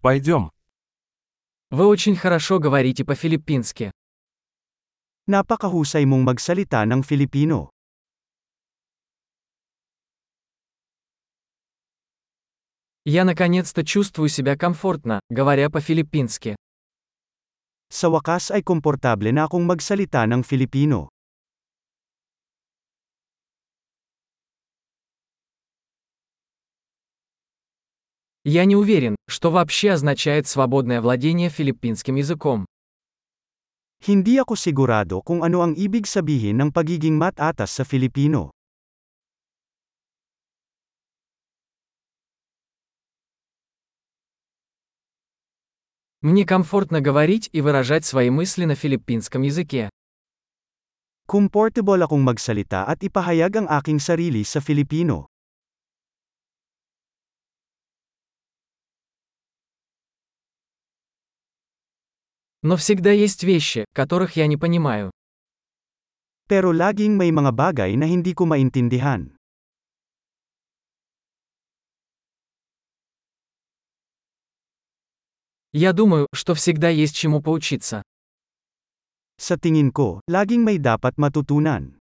Пойдем. Вы очень хорошо говорите по-филиппински. Napakahusay mong magsalita ng Filipino. Я наконец-то чувствую себя комфортно, говоря по-филиппински. Sa wakas ay komportable na akong magsalita ng Filipino. Я не уверен, что вообще означает свободное владение филиппинским языком. Hindi ako sigurado kung ano ang ibig sabihin ng pagiging matatas sa Filipino. Мне комфортно говорить и выражать свои мысли на филиппинском языке. Comfortable akong magsalita at ipahayag ang aking sarili sa Filipino. Но всегда есть вещи, которых я не понимаю. Pero laging may mga bagay na hindi ko maintindihan. Я думаю, что всегда есть чему поучиться. Sa tingin ko, laging may dapat matutunan.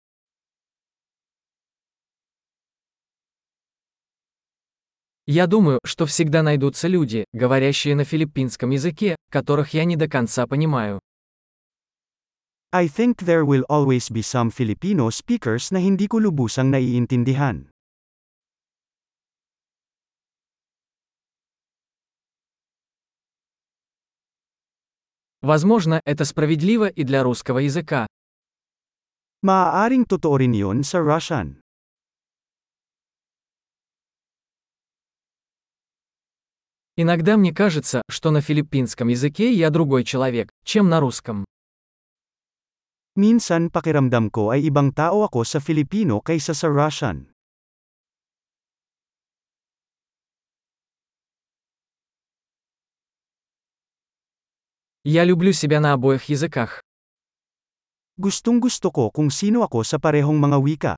Я думаю, что всегда найдутся люди, говорящие на филиппинском языке, которых я не до конца понимаю. I think there will always be some Filipino speakers na hindi ko lubusang naiintindihan. Возможно, это справедливо и для русского языка. Maaaring totoo rin yun sa Russian. Иногда мне кажется, что на филиппинском языке я другой человек, чем на русском. Minsan pakiramdam ko ay ibang tao ako sa Filipino kaysa sa Russian. Я люблю себя на обоих языках. Gustong gusto ko kung sino ako sa parehong mga wika.